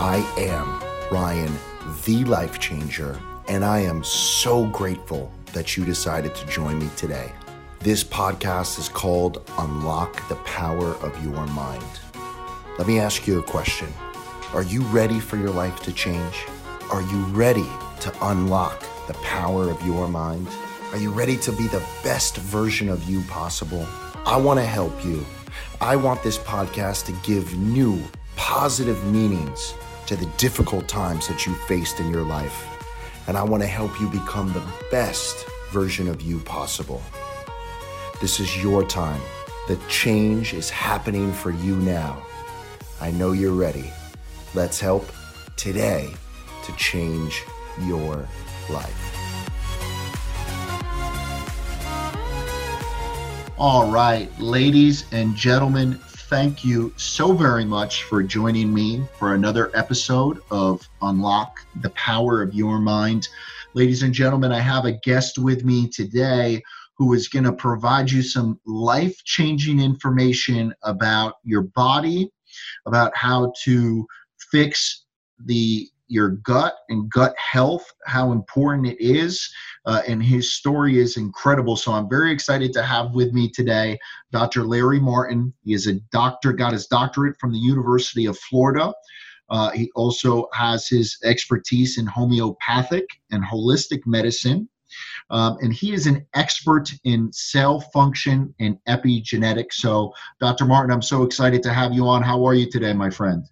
I am Ryan, the life changer, and I am so grateful that you decided to join me today. This podcast is called Unlock the Power of Your Mind. Let me ask you a question Are you ready for your life to change? Are you ready to unlock the power of your mind? Are you ready to be the best version of you possible? I want to help you. I want this podcast to give new, positive meanings to the difficult times that you faced in your life. And I want to help you become the best version of you possible. This is your time. The change is happening for you now. I know you're ready. Let's help today to change your life. All right, ladies and gentlemen, thank you so very much for joining me for another episode of Unlock the Power of Your Mind. Ladies and gentlemen, I have a guest with me today who is going to provide you some life changing information about your body, about how to fix the your gut and gut health, how important it is. Uh, and his story is incredible. So I'm very excited to have with me today Dr. Larry Martin. He is a doctor, got his doctorate from the University of Florida. Uh, he also has his expertise in homeopathic and holistic medicine. Um, and he is an expert in cell function and epigenetics. So, Dr. Martin, I'm so excited to have you on. How are you today, my friend?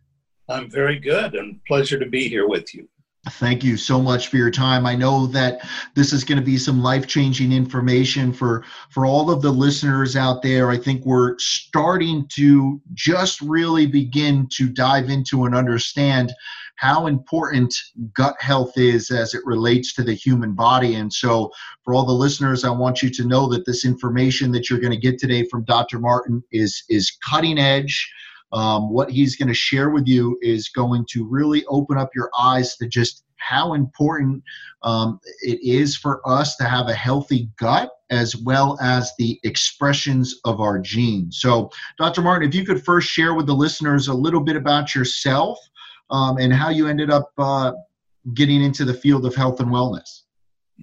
I'm very good and pleasure to be here with you. Thank you so much for your time. I know that this is going to be some life-changing information for for all of the listeners out there. I think we're starting to just really begin to dive into and understand how important gut health is as it relates to the human body. And so, for all the listeners, I want you to know that this information that you're going to get today from Dr. Martin is is cutting edge um, what he's going to share with you is going to really open up your eyes to just how important um, it is for us to have a healthy gut as well as the expressions of our genes. So, Dr. Martin, if you could first share with the listeners a little bit about yourself um, and how you ended up uh, getting into the field of health and wellness.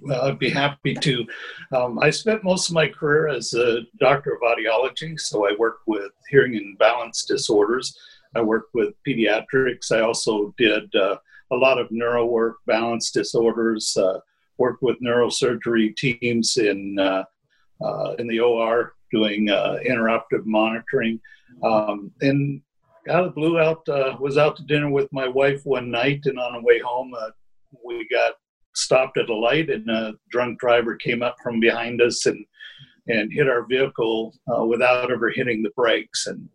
Well, I'd be happy to. Um, I spent most of my career as a doctor of audiology, so I worked with hearing and balance disorders. I worked with pediatrics. I also did uh, a lot of neuro work, balance disorders. Uh, worked with neurosurgery teams in uh, uh in the OR doing uh, intraoperative monitoring. Um, and out of the blue, out uh, was out to dinner with my wife one night, and on the way home, we got stopped at a light and a drunk driver came up from behind us and and hit our vehicle uh, without ever hitting the brakes. And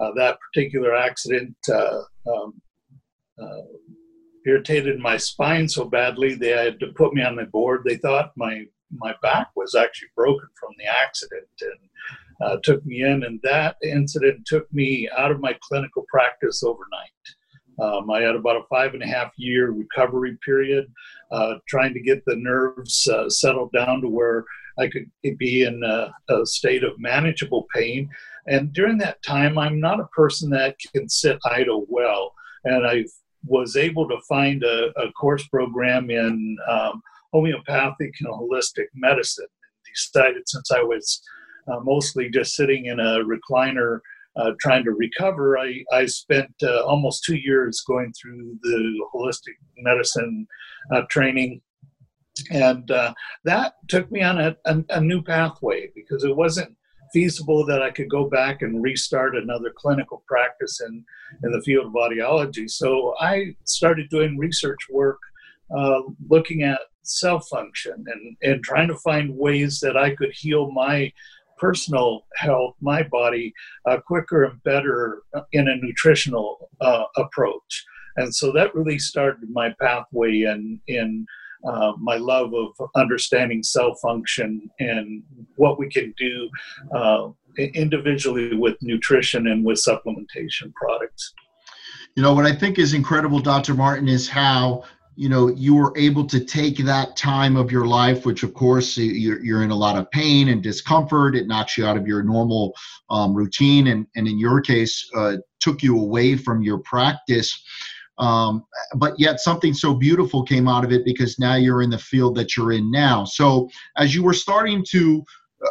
uh, that particular accident uh, um, uh, irritated my spine so badly they had to put me on the board. They thought my my back was actually broken from the accident and uh, took me in. And that incident took me out of my clinical practice overnight. Um, I had about a five and a half year recovery period, uh, trying to get the nerves uh, settled down to where I could be in a, a, state of manageable pain. And during that time, I'm not a person that can sit idle well. And I was able to find a, a course program in um, homeopathic and holistic medicine. Decided since I was uh, mostly just sitting in a recliner uh, trying to recover, I, I spent uh, almost two years going through the holistic medicine uh, training. And uh, that took me on a, a, a, new pathway because it wasn't feasible that I could go back and restart another clinical practice in, in the field of audiology. So I started doing research work uh, looking at cell function and, and trying to find ways that I could heal my personal health, my body, uh, quicker and better in a nutritional uh, approach. And so that really started my pathway in in uh, my love of understanding cell function and what we can do uh, individually with nutrition and with supplementation products. You know, what I think is incredible, Dr. Martin, is how you know you were able to take that time of your life which of course you're, you're in a lot of pain and discomfort it knocks you out of your normal um, routine and, and in your case uh, took you away from your practice um, but yet something so beautiful came out of it because now you're in the field that you're in now. So as you were starting to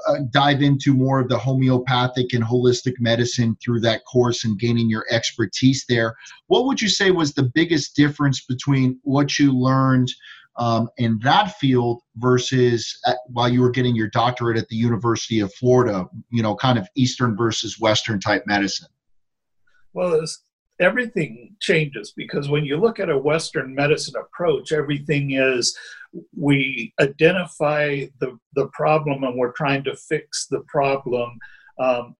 uh, dive into more of the homeopathic and holistic medicine through that course and gaining your expertise there. What would you say was the biggest difference between what you learned um, in that field versus at, while you were getting your doctorate at the University of Florida? You know, kind of Eastern versus Western type medicine. Well, everything changes because when you look at a Western medicine approach, everything is we identify the, the problem and we're trying to fix the problem um,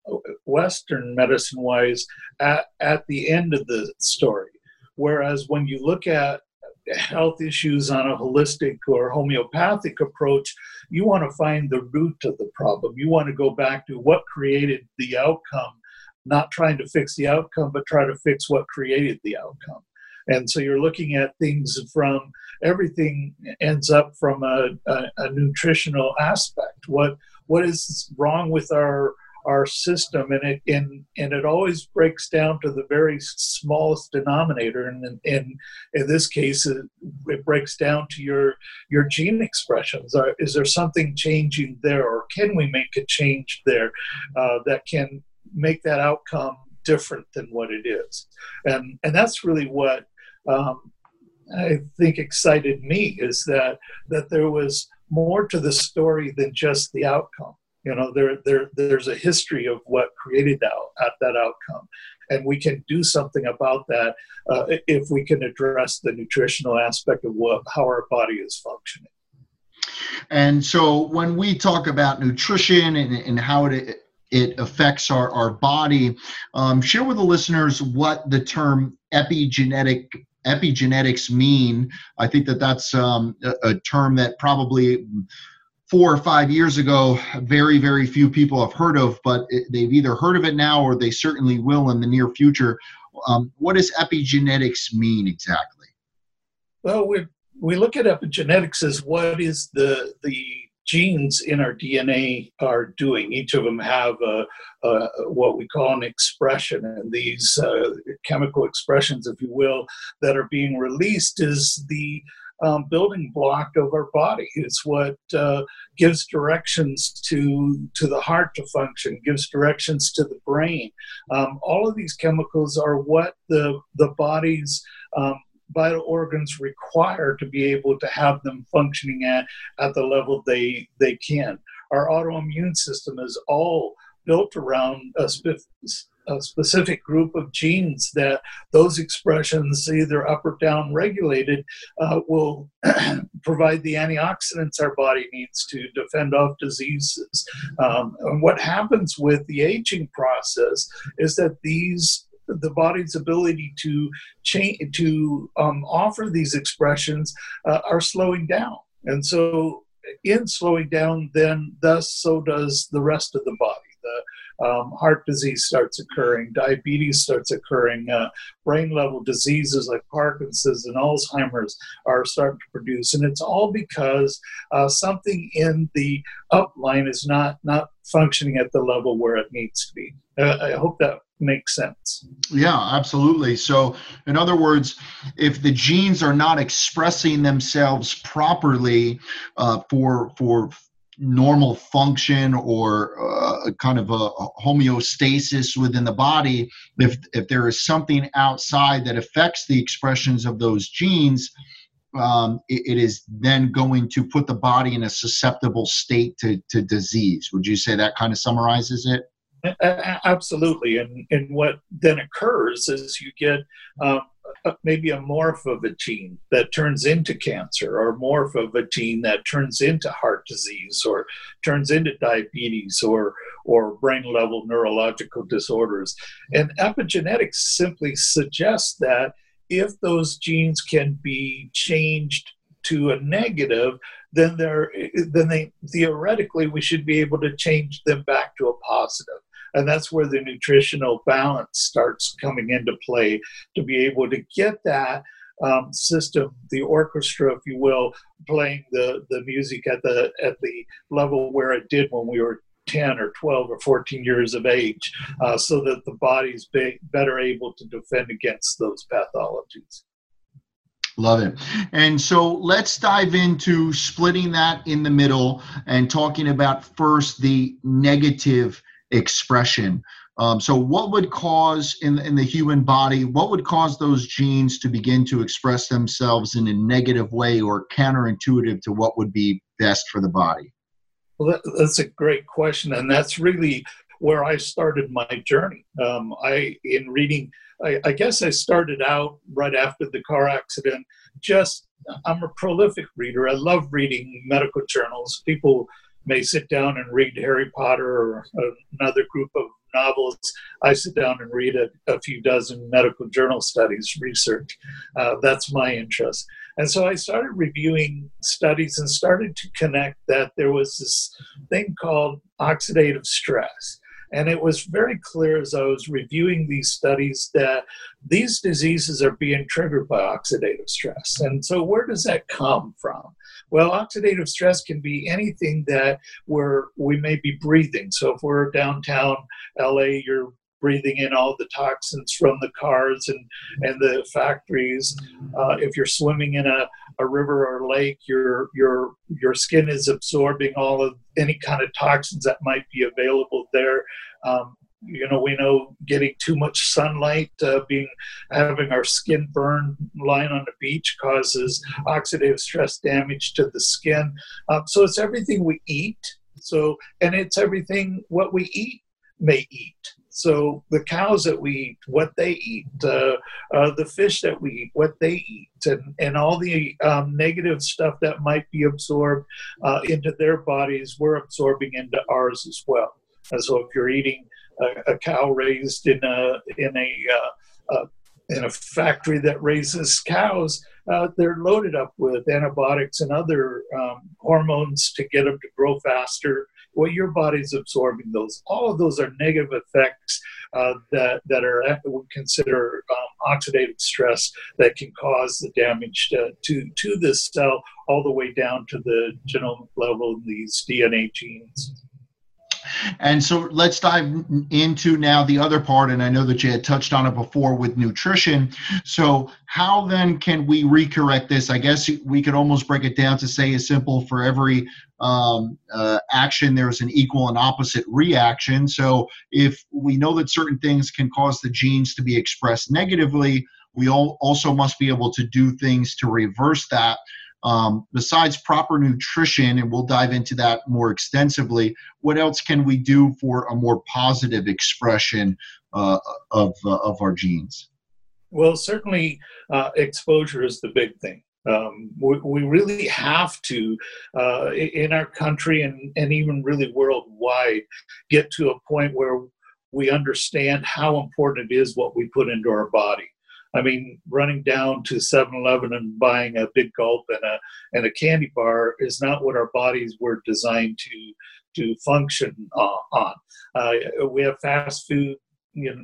Western medicine wise at, at the end of the story. Whereas when you look at health issues on a holistic or homeopathic approach, you want to find the root of the problem. You want to go back to what created the outcome, not trying to fix the outcome, but try to fix what created the outcome. And so you're looking at things from everything ends up from a, a, a nutritional aspect. What what is wrong with our our system and it and, and it always breaks down to the very smallest denominator and in, in, in this case it, it, breaks down to your your gene expressions are, is there something changing there or can we make a change there uh, that can make that outcome different than what it is and and that's really what um, I think excited me is that that there was more to the story than just the outcome. You know, there there there's a history of what created that at that outcome, and we can do something about that uh, if we can address the nutritional aspect of what how our body is functioning. And so, when we talk about nutrition and, and how it it affects our, our body. Um, share with the listeners what the term epigenetic epigenetics mean. I think that that's um, a, a, term that probably four or five years ago, very, very few people have heard of, but they've either heard of it now or they certainly will in the near future. Um, what does epigenetics mean exactly? Well, we we look at epigenetics as what is the the genes in our DNA are doing. Each of them have a, a what we call an expression, and these uh, chemical expressions, if you will, that are being released is the um, building block of our body. It's what uh, gives directions to to the heart to function, gives directions to the brain. Um, all of these chemicals are what the the body's um, vital organs require to be able to have them functioning at, at the level they, they can. Our autoimmune system is all built around a, a specific group of genes that those expressions, either up or down regulated, uh, will provide the antioxidants our body needs to defend off diseases. Um, and what happens with the aging process is that these the body's ability to change to um, offer these expressions uh, are slowing down. And so in slowing down then thus so does the rest of the body. The um, heart disease starts occurring, diabetes starts occurring, uh, brain level diseases like Parkinson's and Alzheimer's are starting to produce, and it's all because uh, something in the upline is not not functioning at the level where it needs to be. Uh, I hope that makes sense. Yeah, absolutely. So, in other words, if the genes are not expressing themselves properly uh, for for normal function or uh, kind of a homeostasis within the body, if if there is something outside that affects the expressions of those genes. Um, it, it is then going to put the body in a susceptible state to, to disease. Would you say that kind of summarizes it? Absolutely, and and what then occurs is you get um, maybe a morph of a gene that turns into cancer, or morph of a gene that turns into heart disease, or turns into diabetes, or or brain level neurological disorders. And epigenetics simply suggests that if those genes can be changed to a negative, then they're then they theoretically we should be able to change them back to a positive and that's where the nutritional balance starts coming into play to be able to get that um, system, the orchestra, if you will, playing the, the music at the at the level where it did when we were 10 or 12 or 14 years of age, uh, so that the body's be better able to defend against those pathologies. Love it. And so let's dive into splitting that in the middle and talking about first the negative expression. Um, so, what would cause in, in the human body, what would cause those genes to begin to express themselves in a negative way or counterintuitive to what would be best for the body? Well, that, that's a great question. And that's really where I started my journey. Um, I, in reading, I, I guess I started out right after the car accident. Just, I'm a prolific reader. I love reading medical journals. People may sit down and read Harry Potter or another group of novels. I sit down and read a, a few dozen medical journal studies, research. Uh, that's my interest. And so I started reviewing studies and started to connect that there was this thing called oxidative stress. And it was very clear as I was reviewing these studies that these diseases are being triggered by oxidative stress. And so, where does that come from? Well, oxidative stress can be anything that we're, we may be breathing. So, if we're downtown LA, you're breathing in all the toxins from the cars and, and the factories. Uh, if you're swimming in a, a river or lake, your, your, your skin is absorbing all of any kind of toxins that might be available there. Um, you know we know getting too much sunlight uh, being having our skin burn lying on the beach causes oxidative stress damage to the skin um, so it's everything we eat so and it's everything what we eat may eat so the cows that we eat, what they eat, uh, uh, the fish that we eat, what they eat, and, and all the um, negative stuff that might be absorbed uh, into their bodies, we're absorbing into ours as well. And so if you're eating a, a cow raised in a in a uh, uh, in a factory that raises cows, uh, they're loaded up with antibiotics and other um, hormones to get them to grow faster well, your body's absorbing those. All of those are negative effects uh, that that are we consider um, oxidative stress that can cause the damage to, to to this cell all the way down to the genomic level in these DNA genes. And so let's dive into now the other part. And I know that you had touched on it before with nutrition. So, how then can we recorrect this? I guess we could almost break it down to say as simple for every um, uh, action, there's an equal and opposite reaction. So, if we know that certain things can cause the genes to be expressed negatively, we all also must be able to do things to reverse that um, besides proper nutrition, and we'll dive into that more extensively, what else can we do for a more positive expression uh, of, uh, of our genes? Well, certainly uh, exposure is the big thing. Um, we, we, really have to, uh, in our country and, and even really worldwide, get to a point where we understand how important it is what we put into our body. I mean, running down to 7-Eleven and buying a big gulp and a and a candy bar is not what our bodies were designed to to function on. Uh, we have fast food you know,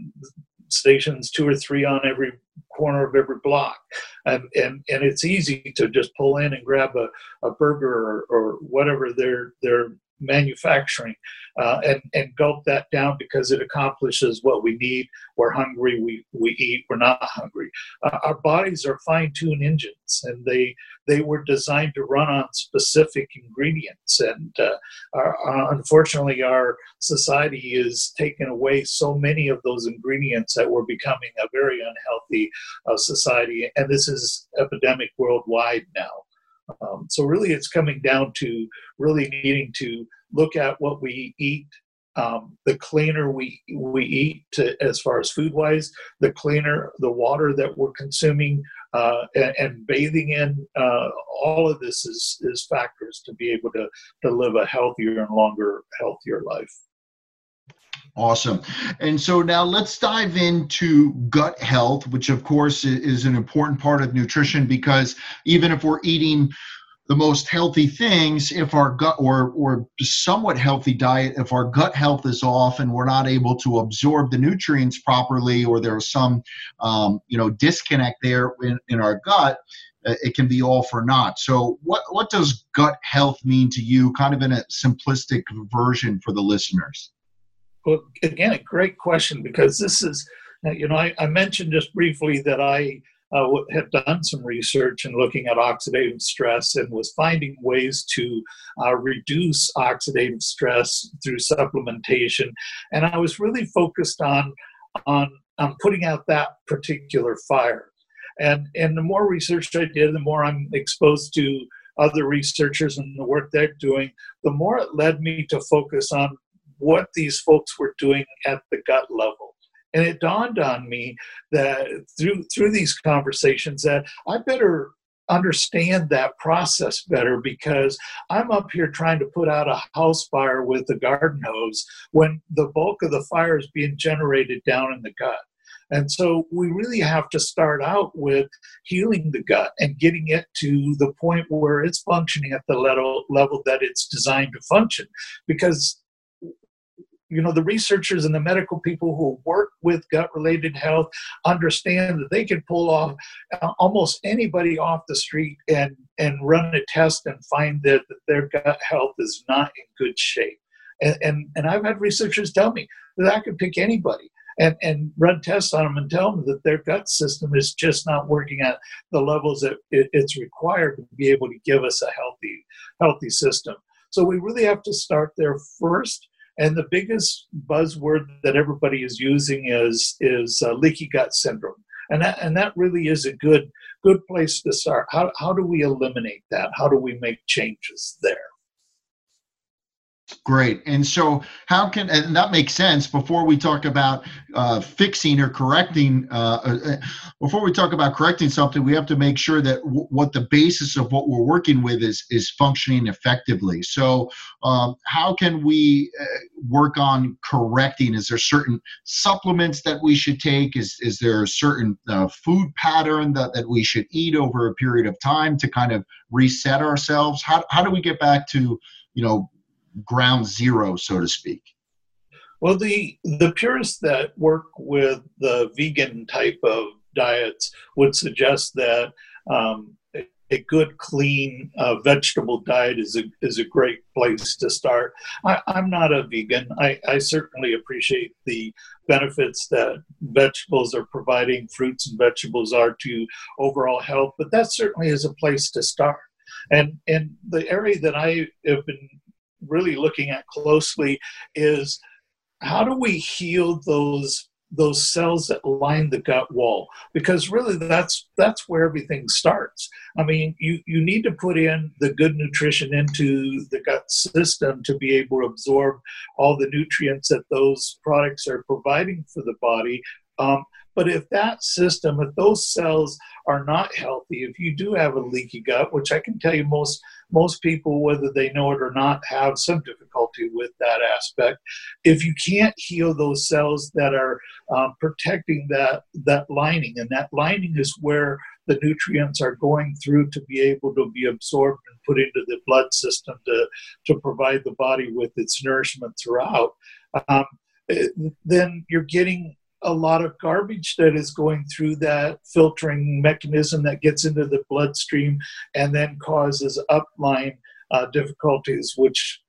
stations, two or three on every corner of every block, and and, and it's easy to just pull in and grab a, a burger or, or whatever they're they're manufacturing uh, and, and gulp that down because it accomplishes what we need. We're hungry, we, we eat, we're not hungry. Uh, our bodies are fine tuned engines and they, they were designed to run on specific ingredients. And uh, our, unfortunately, our society is taking away so many of those ingredients that we're becoming a very unhealthy uh, society. And this is epidemic worldwide now. Um, so really, it's coming down to really needing to look at what we eat. Um, the cleaner we we eat, to, as far as food wise, the cleaner the water that we're consuming uh, and, and, bathing in. Uh, all of this is is factors to be able to to live a healthier and longer, healthier life. Awesome. And so now let's dive into gut health, which of course is an important part of nutrition because even if we're eating the most healthy things, if our gut or or somewhat healthy diet, if our gut health is off and we're not able to absorb the nutrients properly, or there's some um, you know disconnect there in, in our gut, uh, it can be all for naught. So, what what does gut health mean to you, kind of in a simplistic version for the listeners? Well, again, a great question because this is, you know, I, I mentioned just briefly that I uh, had done some research and looking at oxidative stress and was finding ways to uh, reduce oxidative stress through supplementation. And I was really focused on on on putting out that particular fire. And and the more research I did, the more I'm exposed to other researchers and the work they're doing, the more it led me to focus on what these folks were doing at the gut level. And it dawned on me that through through these conversations that I better understand that process better because I'm up here trying to put out a house fire with a garden hose when the bulk of the fire is being generated down in the gut. And so we really have to start out with healing the gut and getting it to the point where it's functioning at the level, level that it's designed to function. Because you know the researchers and the medical people who work with gut related health understand that they can pull off uh, almost anybody off the street and and run a test and find that, that their gut health is not in good shape and, and and i've had researchers tell me that i could pick anybody and, and run tests on them and tell them that their gut system is just not working at the levels that it, it's required to be able to give us a healthy healthy system. So we really have to start there first. And the biggest buzzword that everybody is using is is uh, leaky gut syndrome, and that and that really is a good good place to start. How how do we eliminate that? How do we make changes there? Great. And so, how can, and that makes sense before we talk about uh, fixing or correcting, uh, uh, before we talk about correcting something, we have to make sure that w- what the basis of what we're working with is, is functioning effectively. So, um, how can we uh, work on correcting? Is there certain supplements that we should take? Is, is there a certain uh, food pattern that, that we should eat over a period of time to kind of reset ourselves? How, how do we get back to, you know, ground zero, so to speak? Well, the the purists that work with the vegan type of diets would suggest that um, a good, clean uh, vegetable diet is a is a great place to start. I, am not a vegan. I, I certainly appreciate the benefits that vegetables are providing, fruits and vegetables are to overall health, but that certainly is a place to start. And and the area that I have been really looking at closely is how do we heal those those cells that line the gut wall? Because really that's that's where everything starts. I mean you you need to put in the good nutrition into the gut system to be able to absorb all the nutrients that those products are providing for the body. Um, but if that system, if those cells are not healthy, if you do have a leaky gut, which I can tell you most most people, whether they know it or not, have some difficulty with that aspect. If you can't heal those cells that are um, protecting that that lining, and that lining is where the nutrients are going through to be able to be absorbed and put into the blood system to to provide the body with its nourishment throughout. Um, then you're getting a lot of garbage that is going through that filtering mechanism that gets into the bloodstream and then causes upline uh, difficulties, which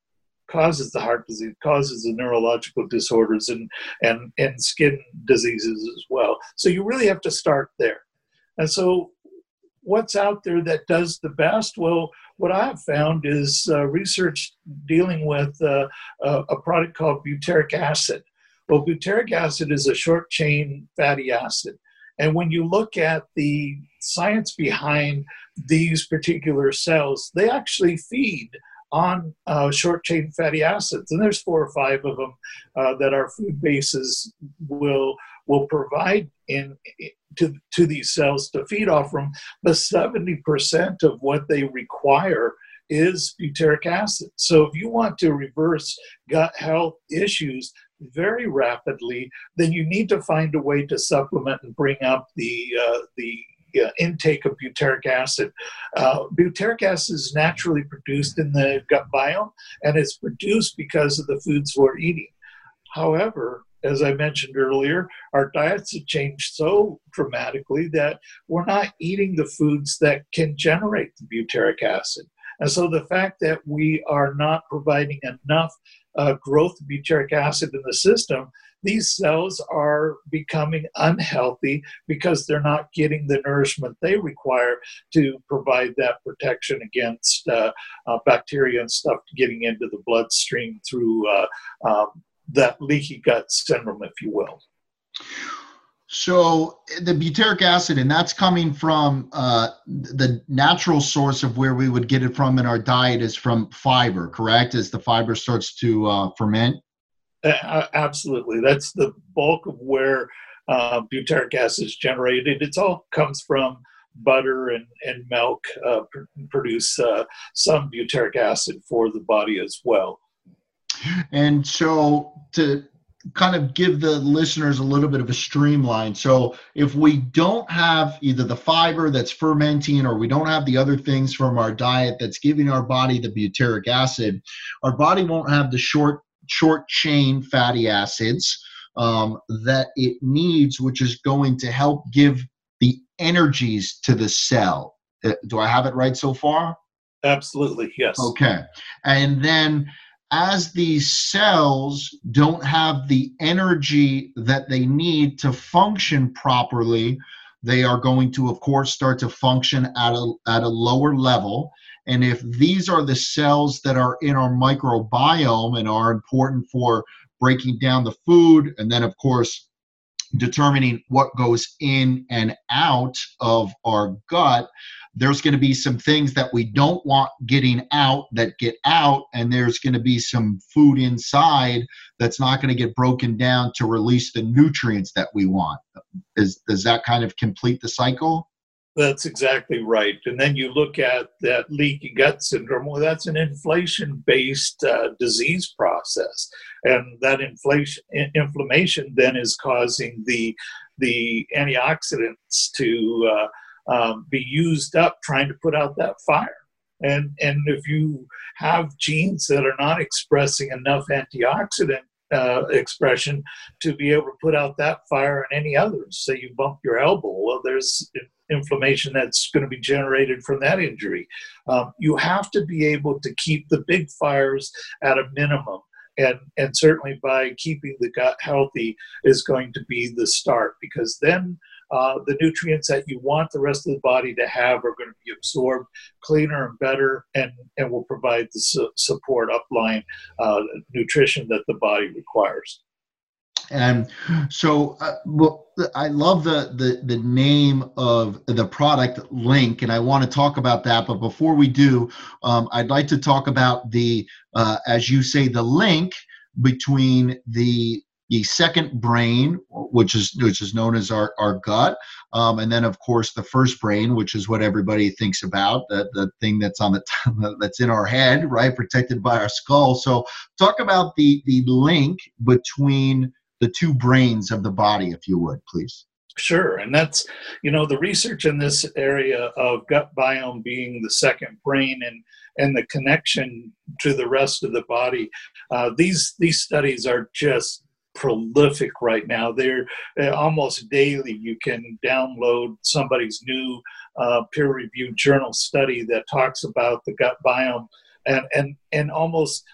causes the heart disease, causes the neurological disorders and, and, and skin diseases as well. So you really have to start there. And so what's out there that does the best? Well, what I've found is uh, research dealing with uh, a, a product called butyric acid. Well, butyric acid is a short chain fatty acid. And when you look at the science behind these particular cells, they actually feed on uh, short chain fatty acids. And there's four or five of them uh, that our food bases will, will provide in, to, to these cells to feed off from. But 70% of what they require is butyric acid. So if you want to reverse gut health issues, very rapidly, then you need to find a way to supplement and bring up the uh, the uh, intake of butyric acid. Uh, butyric acid is naturally produced in the gut biome, and it's produced because of the foods we're eating. However, as I mentioned earlier, our diets have changed so dramatically that we're not eating the foods that can generate the butyric acid. And so the fact that we are not providing enough uh, growth of butyric acid in the system these cells are becoming unhealthy because they're not getting the nourishment they require to provide that protection against uh, uh, bacteria and stuff getting into the bloodstream through uh, um, that leaky gut syndrome, if you will. So the butyric acid, and that's coming from uh, the natural source of where we would get it from in our diet is from fiber, correct? As the fiber starts to uh, ferment. Uh, absolutely, that's the bulk of where uh, butyric acid is generated. It all comes from butter and, and milk uh, pr- produce uh, some butyric acid for the body as well. And so to kind of give the listeners a little bit of a streamline. So if we don't have either the fiber that's fermenting or we don't have the other things from our diet that's giving our body the butyric acid, our body won't have the short short chain fatty acids um, that it needs, which is going to help give the energies to the cell. Uh, do I have it right so far? Absolutely, yes. Okay. And then as these cells don't have the energy that they need to function properly, they are going to, of course, start to function at a, at a lower level. And if these are the cells that are in our microbiome and are important for breaking down the food, and then, of course, determining what goes in and out of our gut, there's going to be some things that we don't want getting out that get out, and there's going to be some food inside that's not going to get broken down to release the nutrients that we want. Is, does that kind of complete the cycle? That's exactly right. And then you look at that leaky gut syndrome. Well, that's an inflation-based uh, disease process, and that inflation inflammation then is causing the the antioxidants to uh, um, be used up trying to put out that fire. And, and if you have genes that are not expressing enough antioxidant uh, expression to be able to put out that fire and any others, say you bump your elbow, well, there's inflammation that's going to be generated from that injury. Um, you have to be able to keep the big fires at a minimum and and certainly by keeping the gut healthy is going to be the start because then uh, the nutrients that you want the rest of the body to have are going to be absorbed cleaner and better and, and will provide the su- support upline uh, nutrition that the body requires. And so, uh, well, I love the, the the name of the product Link, and I want to talk about that. But before we do, um, I'd like to talk about the, uh, as you say, the link between the the second brain, which is which is known as our, our gut, um, and then of course the first brain, which is what everybody thinks about, the, the thing that's on the t- that's in our head, right, protected by our skull. So talk about the the link between the two brains of the body, if you would, please. Sure, and that's you know the research in this area of gut biome being the second brain and and the connection to the rest of the body. Uh, these these studies are just prolific right now. They're uh, almost daily. You can download somebody's new uh, peer-reviewed journal study that talks about the gut biome, and and and almost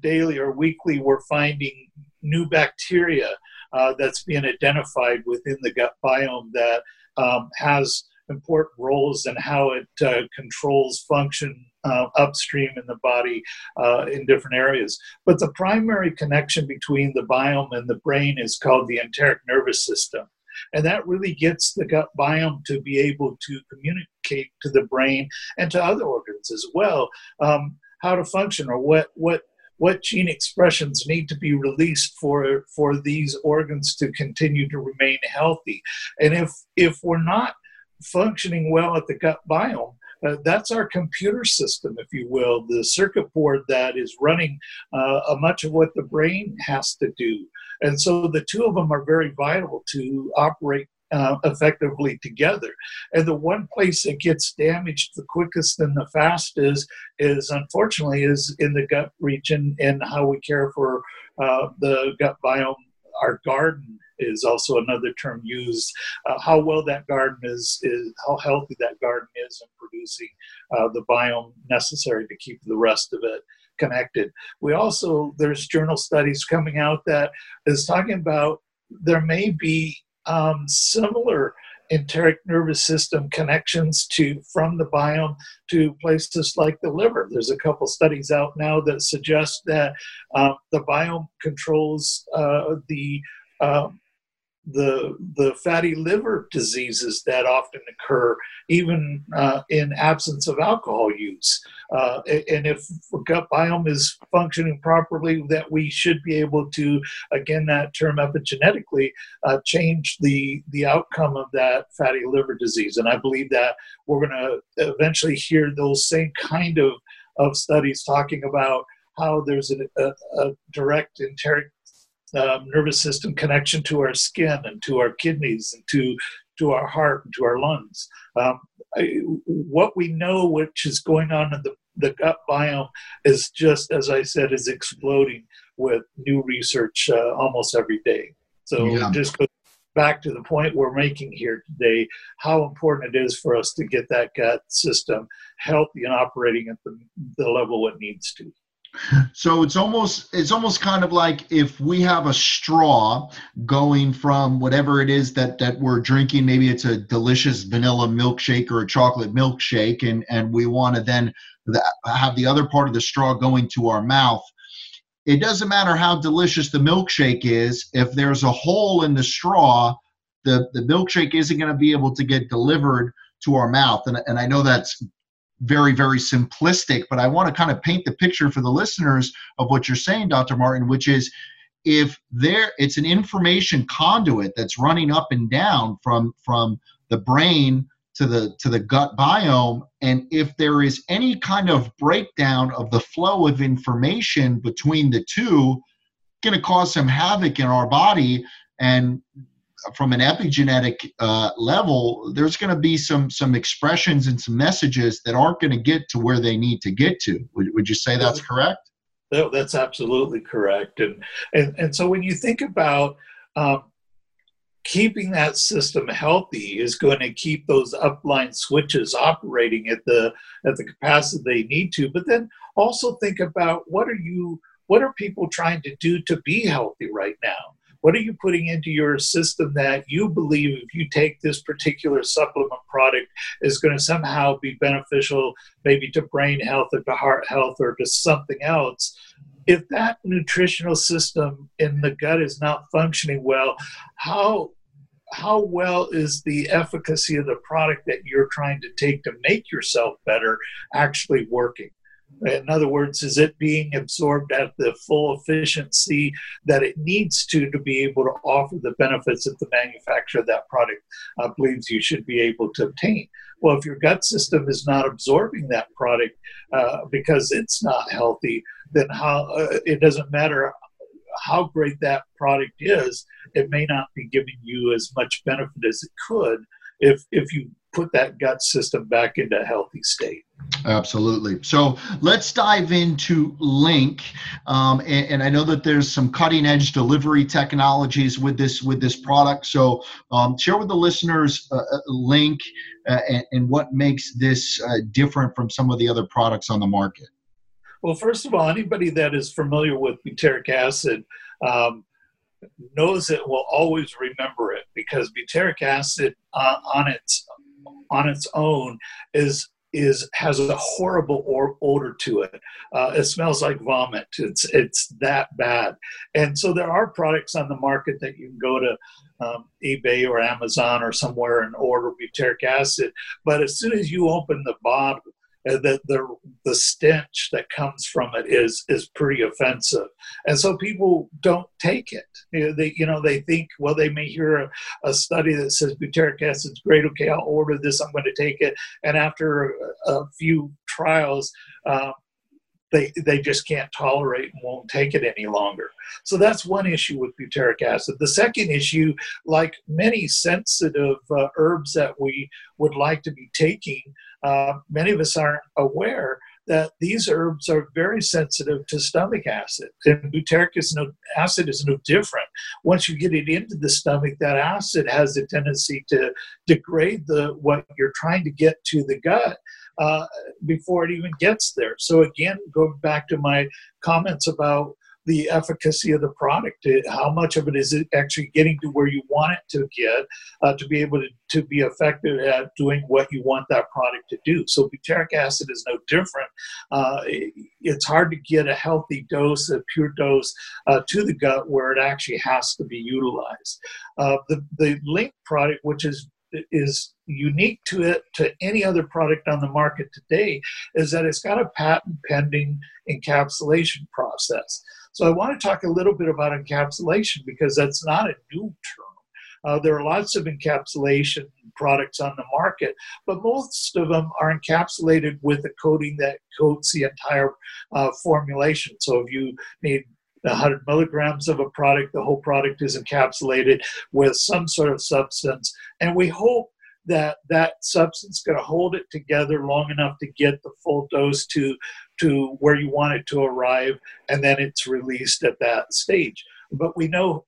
daily or weekly, we're finding new bacteria uh, that's being identified within the gut biome that um, has important roles in how it uh, controls function uh, upstream in the body uh, in different areas. But the primary connection between the biome and the brain is called the enteric nervous system. And that really gets the gut biome to be able to communicate to the brain and to other organs as well um, how to function or what, what what gene expressions need to be released for for these organs to continue to remain healthy and if if we're not functioning well at the gut biome uh, that's our computer system, if you will, the circuit board that is running uh, much of what the brain has to do. And so the two of them are very vital to operate uh, effectively together. And the one place that gets damaged the quickest and the fastest is, unfortunately, is in the gut region and how we care for uh, the gut biome, our garden is also another term used. Uh, how well that garden is, is how healthy that garden is in producing uh, the biome necessary to keep the rest of it connected. We also, there's journal studies coming out that is talking about there may be um, similar enteric nervous system connections to from the biome to places like the liver. There's a couple studies out now that suggest that uh, the biome controls uh, the um, the the fatty liver diseases that often occur even uh, in absence of alcohol use. Uh, and if gut biome is functioning properly that we should be able to again that term epigenetically uh, change the the outcome of that fatty liver disease. And i believe that we're going to eventually hear those same kind of of studies talking about how there's a, a, a direct enteric um, nervous system connection to our skin and to our kidneys and to to our heart and to our lungs. Um, I, what we know, which is going on in the, the gut biome, is just as I said, is exploding with new research uh, almost every day. So yeah. just go back to the point we're making here today, how important it is for us to get that gut system healthy and operating at the, the level it needs to. So it's almost it's almost kind of like if we have a straw going from whatever it is that that we're drinking, maybe it's a delicious vanilla milkshake or a chocolate milkshake, and and we want to then have the other part of the straw going to our mouth. It doesn't matter how delicious the milkshake is if there's a hole in the straw, the the milkshake isn't going to be able to get delivered to our mouth. And and I know that's very, very simplistic, but I want to kind of paint the picture for the listeners of what you're saying, Dr. Martin, which is if there it's an information conduit that's running up and down from from the brain to the to the gut biome and if there is any kind of breakdown of the flow of information between the two going to cause some havoc in our body and from an epigenetic uh, level, there's going to be some some expressions and some messages that aren't going to get to where they need to get to. Would, would you say that's correct? No, that's absolutely correct. And and and so when you think about um, keeping that system healthy is going to keep those upline switches operating at the at the capacity they need to. But then also think about what are you what are people trying to do to be healthy right now? What are you putting into your system that you believe if you take this particular supplement product is going to somehow be beneficial, maybe to brain health or to heart health or to something else? If that nutritional system in the gut is not functioning well, how how well is the efficacy of the product that you're trying to take to make yourself better actually working? In other words, is it being absorbed at the full efficiency that it needs to to be able to offer the benefits that the manufacturer of that product uh, believes you should be able to obtain? Well, if your gut system is not absorbing that product uh, because it's not healthy, then how uh, it doesn't matter how great that product is, it may not be giving you as much benefit as it could if if you put that gut system back into a healthy state. Absolutely. So let's dive into Link, um, and, and, I know that there's some cutting edge delivery technologies with this with this product. So um, share with the listeners uh, uh, Link uh, and, and, what makes this uh, different from some of the other products on the market. Well, first of all, anybody that is familiar with butyric acid. Um, knows it will always remember it because butyric acid uh, on its on its own is is has a horrible or, odor to it. Uh, it smells like vomit. It's it's that bad. And so there are products on the market that you can go to um, eBay or Amazon or somewhere and order butyric acid. But as soon as you open the bottle, the, the the stench that comes from it is is pretty offensive, and so people don't take it. You know, they you know they think well they may hear a, a study that says butyric acid is great. Okay, I'll order this. I'm going to take it, and after a, a few trials. Uh, they, they just can't tolerate and won't take it any longer. So that's one issue with butyric acid. The second issue, like many sensitive uh, herbs that we would like to be taking, uh, many of us aren't aware that these herbs are very sensitive to stomach acid. And butyric acid is no different. Once you get it into the stomach, that acid has a tendency to degrade the what you're trying to get to the gut. uh, before it even gets there. So again, going back to my comments about the efficacy of the product, how much of it is it actually getting to where you want it to get uh, to be able to, to be effective at doing what you want that product to do. So butyric acid is no different. Uh, it's hard to get a healthy dose, a pure dose uh, to the gut where it actually has to be utilized. Uh, the, the Link product, which is is unique to it to any other product on the market today is that it's got a patent pending encapsulation process. So I want to talk a little bit about encapsulation because that's not a new term. Uh, there are lots of encapsulation products on the market, but most of them are encapsulated with a coating that coats the entire uh, formulation. So if you need 100 milligrams of a product, the whole product is encapsulated with some sort of substance. And we hope that that substance going to hold it together long enough to get the full dose to to where you want it to arrive and then it's released at that stage. But we know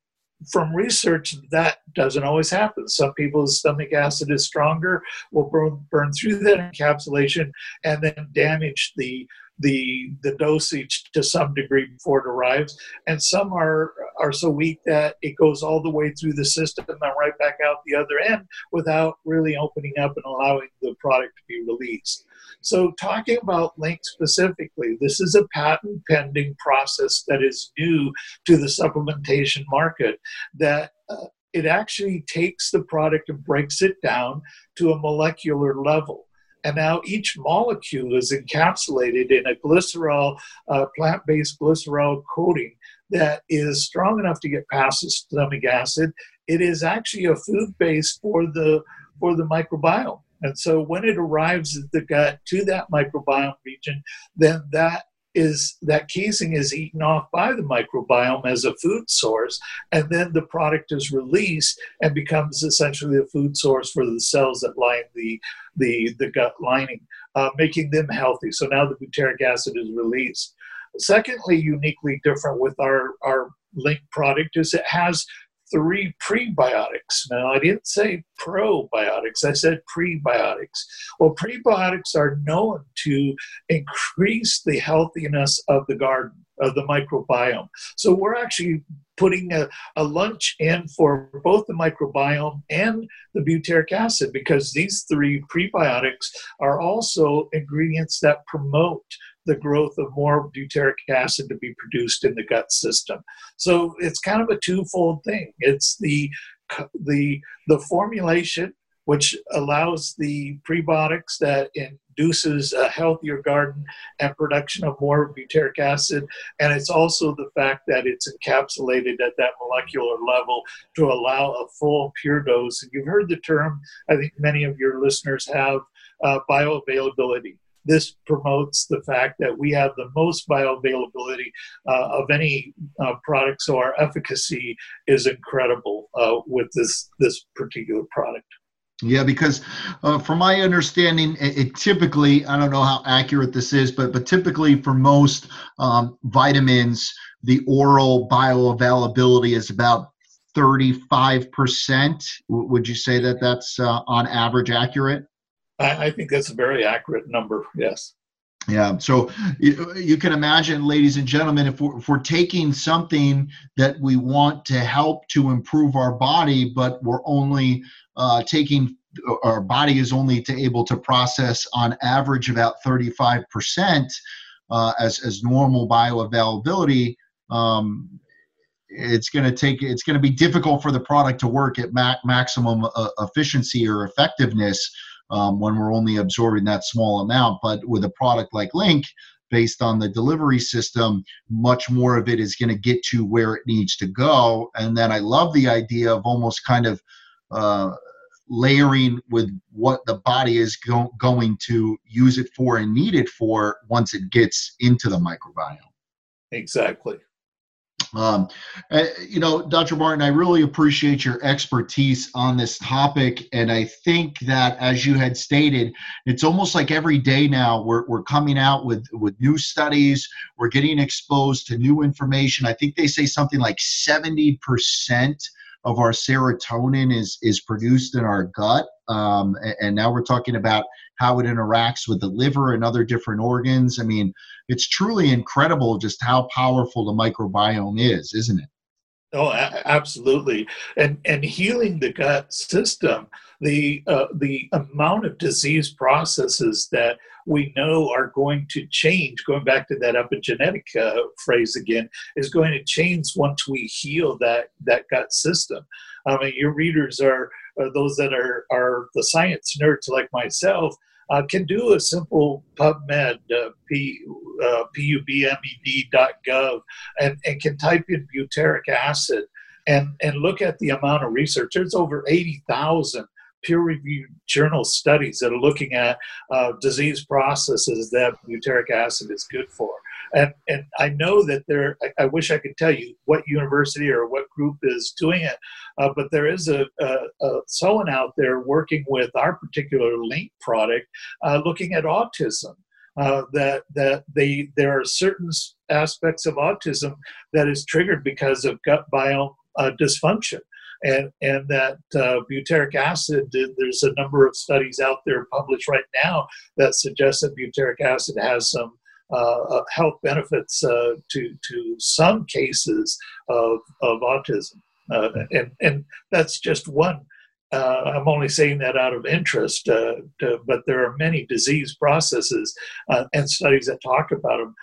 from research that doesn't always happen. Some people's stomach acid is stronger will burn, burn through that encapsulation and then damage the the the dosage to some degree before it arrives. And some are are so weak that it goes all the way through the system and right back out the other end without really opening up and allowing the product to be released so talking about LINQ specifically this is a patent pending process that is new to the supplementation market that uh, it actually takes the product and breaks it down to a molecular level and now each molecule is encapsulated in a glycerol, uh, plant based glycerol coating that is strong enough to get past the stomach acid. It is actually a food base for the, for the microbiome. And so when it arrives at the gut to that microbiome region, then that is that casing is eaten off by the microbiome as a food source, and then the product is released and becomes essentially a food source for the cells that line the the, the gut lining, uh, making them healthy. So now the butyric acid is released. Secondly, uniquely different with our, our LINQ product is it has three prebiotics. Now, I didn't say probiotics, I said prebiotics. Well, prebiotics are known to increase the healthiness of the garden, of the microbiome. So, we're actually putting a, a lunch in for both the microbiome and the butyric acid because these three prebiotics are also ingredients that promote the growth of more butyric acid to be produced in the gut system. So it's kind of a twofold thing. It's the the the formulation which allows the prebiotics that induces a healthier garden and production of more butyric acid. And it's also the fact that it's encapsulated at that molecular level to allow a full pure dose. And you've heard the term, I think many of your listeners have, uh, bioavailability this promotes the fact that we have the most bioavailability uh, of any uh, product, so our efficacy is incredible uh, with this this particular product. Yeah, because uh, from my understanding, it, it, typically I don't know how accurate this is, but but typically for most um, vitamins, the oral bioavailability is about 35%. Would you say that that's uh, on average accurate? I, I think that's a very accurate number. Yes. Yeah, so you, you, can imagine, ladies and gentlemen, if we're, if we're taking something that we want to help to improve our body, but we're only uh, taking our body is only to able to process on average about 35% uh, as, as normal bioavailability, um, it's going to take it's going to be difficult for the product to work at ma- maximum uh, efficiency or effectiveness um, when we're only absorbing that small amount. But with a product like LINQ, based on the delivery system, much more of it is going to get to where it needs to go. And then I love the idea of almost kind of uh, layering with what the body is go- going to use it for and need it for once it gets into the microbiome. Exactly. Um, uh, you know, Dr. Martin, I really appreciate your expertise on this topic. And I think that, as you had stated, it's almost like every day now we're, we're coming out with, with new studies, we're getting exposed to new information. I think they say something like 70% of our serotonin is, is produced in our gut. Um, and, now we're talking about how it interacts with the liver and other different organs. I mean, it's truly incredible just how powerful the microbiome is, isn't it? Oh, absolutely, and and healing the gut system. The uh, the amount of disease processes that we know are going to change. Going back to that epigenetic uh, phrase again, is going to change once we heal that that gut system. I mean, your readers are, are those that are are the science nerds like myself uh, can do a simple PubMed, uh, P, uh, pubmed.gov, and, and can type in butyric acid and, and look at the amount of research. There's over 80,000 peer-reviewed journal studies that are looking at uh, disease processes that butyric acid is good for. And, and I know that there, I, I wish I could tell you what university or what group is doing it, uh, but there is a, a, a, someone out there working with our particular LINQ product uh, looking at autism. Uh, that that they there are certain aspects of autism that is triggered because of gut biome uh, dysfunction and and that uh, butyric acid. There's a number of studies out there published right now that suggest that butyric acid has some uh, health benefits uh, to to some cases of of autism, uh, and and that's just one. Uh, I'm only saying that out of interest, uh, to, but there are many disease processes uh, and studies that talk about them.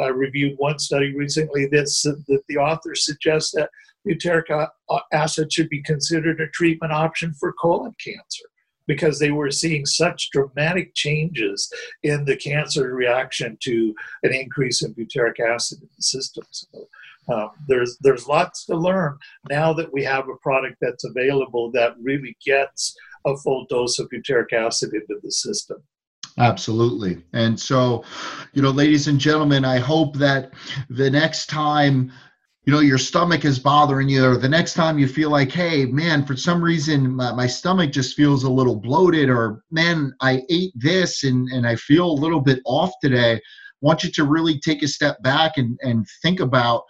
I reviewed one study recently that, that the author suggests that butyric acid should be considered a treatment option for colon cancer because they were seeing such dramatic changes in the cancer reaction to an increase in butyric acid in the system. So um, there's there's lots to learn now that we have a product that's available that really gets a full dose of butyric acid into the system. Absolutely. And so, you know, ladies and gentlemen, I hope that the next time you know your stomach is bothering you or the next time you feel like hey man for some reason my, my, stomach just feels a little bloated or man i ate this and, and i feel a little bit off today I want you to really take a step back and, and think about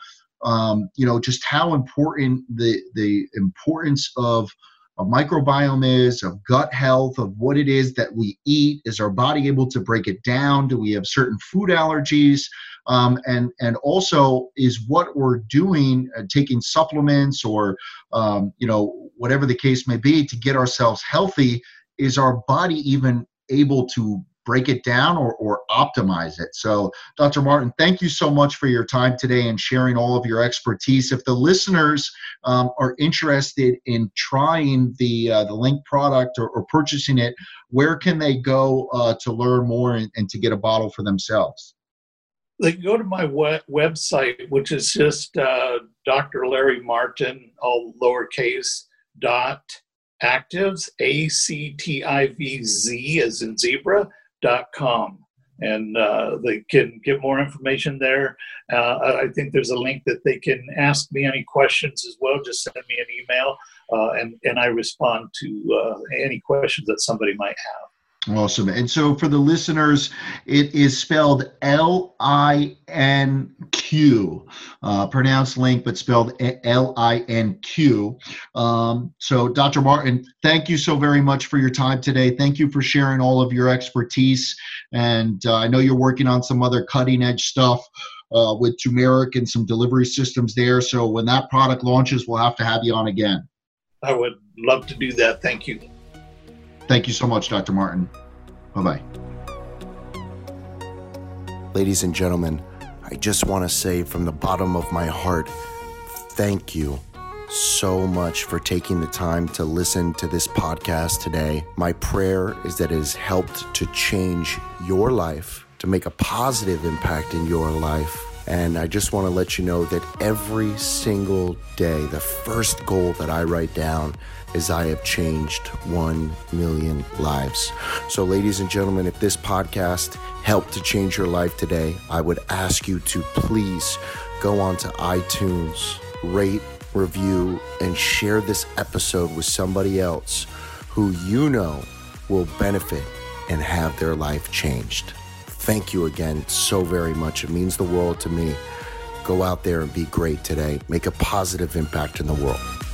um, you know just how important the the importance of a microbiome is, of gut health, of what it is that we eat. Is our body able to break it down? Do we have certain food allergies? Um, and and also is what we're doing, uh, taking supplements or um, you know whatever the case may be to get ourselves healthy. Is our body even able to break it down or, or optimize it. So, Dr. Martin, thank you so much for your time today and sharing all of your expertise. If the listeners um, are interested in trying the uh, the LINQ product or, or, purchasing it, where can they go uh, to learn more and, and, to get a bottle for themselves? They go to my web- website, which is just uh, Dr. Larry Martin, all lowercase dot activz, a c t i v z as in zebra com and uh, they can get more information there. Uh, I think there's a link that they can ask me any questions as well. Just send me an email, uh, and and I respond to uh, any questions that somebody might have. Awesome. And so for the listeners, it is spelled L I N Q, uh, pronounced link, but spelled L I N Q. Um, so, Dr. Martin, thank you so very much for your time today. Thank you for sharing all of your expertise. And uh, I know you're working on some other cutting edge stuff. Uh, with turmeric and some delivery systems there. So when that product launches, we'll have to have you on again. I would love to do that. Thank you. Thank you so much, Dr. Martin. Bye bye. Ladies and gentlemen, I just want to say from the bottom of my heart, thank you so much for taking the time to listen to this podcast today. My prayer is that it has helped to change your life, to make a positive impact in your life. And I just want to let you know that every single day, the first goal that I write down as I have changed 1 million lives. So, ladies and gentlemen, if this podcast helped to change your life today, I would ask you to please go on to iTunes, rate, review, and share this episode with somebody else who you know will benefit and have their life changed. Thank you again so very much. It means the world to me. Go out there and be great today. Make a positive impact in the world.